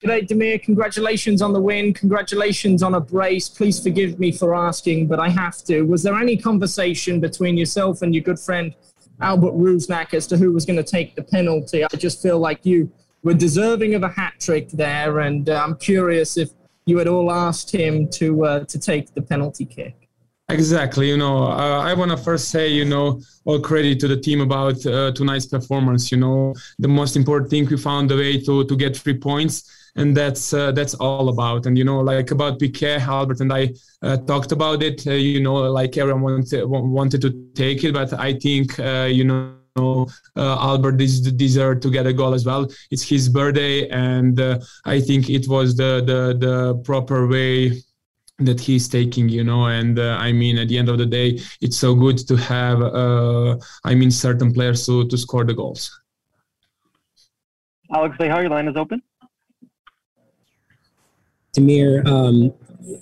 G'day, Damir. Congratulations on the win. Congratulations on a brace. Please forgive me for asking, but I have to. Was there any conversation between yourself and your good friend Albert Rusnak as to who was going to take the penalty? I just feel like you were deserving of a hat trick there, and uh, I'm curious if you had all asked him to uh, to take the penalty kick. Exactly. You know, uh, I want to first say, you know, all credit to the team about uh, tonight's performance. You know, the most important thing we found a way to to get three points and that's uh, that's all about. And you know, like about PK, Albert and I uh, talked about it. Uh, you know, like everyone wanted wanted to take it, but I think uh, you know. Uh, Albert deserved to get a goal as well. It's his birthday, and uh, I think it was the, the the proper way that he's taking you know and uh, i mean at the end of the day it's so good to have uh, i mean certain players to, to score the goals alex how your line is open Damir, um,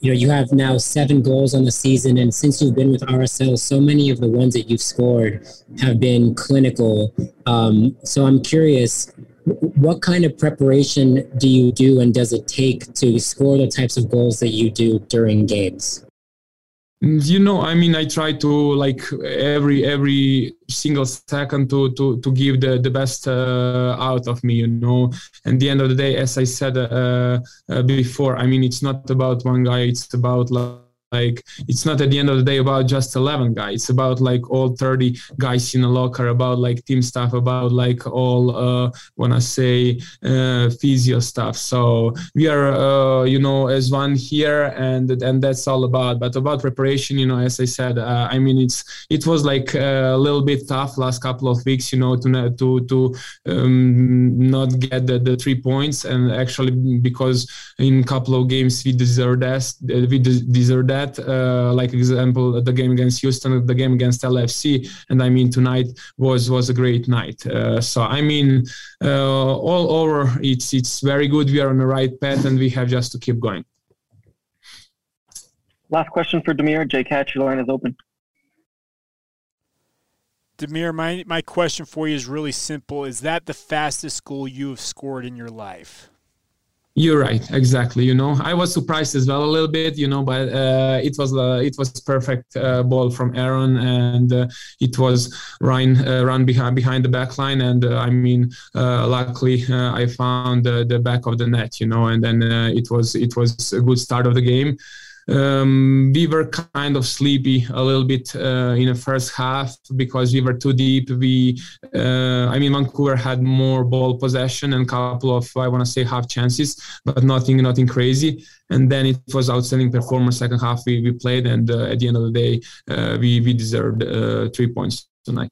you know, you have now seven goals on the season, and since you've been with RSL, so many of the ones that you've scored have been clinical. Um, so I'm curious, what kind of preparation do you do, and does it take to score the types of goals that you do during games? you know i mean i try to like every every single second to to to give the the best uh, out of me you know and the end of the day as i said uh, uh, before i mean it's not about one guy it's about like like it's not at the end of the day about just 11 guys. It's about like all 30 guys in a locker about like team stuff about like all uh wanna say uh physio stuff. So we are uh you know as one here and and that's all about. But about preparation you know as i said uh, i mean it's it was like a little bit tough last couple of weeks you know to to to um, not get the, the three points. And actually because in a couple of games we deserved that we deserve that that, uh, like example, the game against Houston, the game against LFC, and I mean tonight was was a great night. Uh, so I mean, uh, all over, it's it's very good. We are on the right path, and we have just to keep going. Last question for Damir. Jay Catch, your line is open. Damir, my, my question for you is really simple. Is that the fastest goal you have scored in your life? You're right, exactly. You know, I was surprised as well a little bit. You know, but uh, it was uh, it was perfect uh, ball from Aaron, and uh, it was run uh, run behind behind the back line. And uh, I mean, luckily I found the back of the net. You know, and then it was it was a good start of the game um, we were kind of sleepy a little bit uh, in the first half because we were too deep. We, uh, I mean, Vancouver had more ball possession and a couple of, I want to say, half chances, but nothing, nothing crazy. And then it was outstanding performance. Second half we, we played, and uh, at the end of the day, uh, we we deserved uh, three points tonight.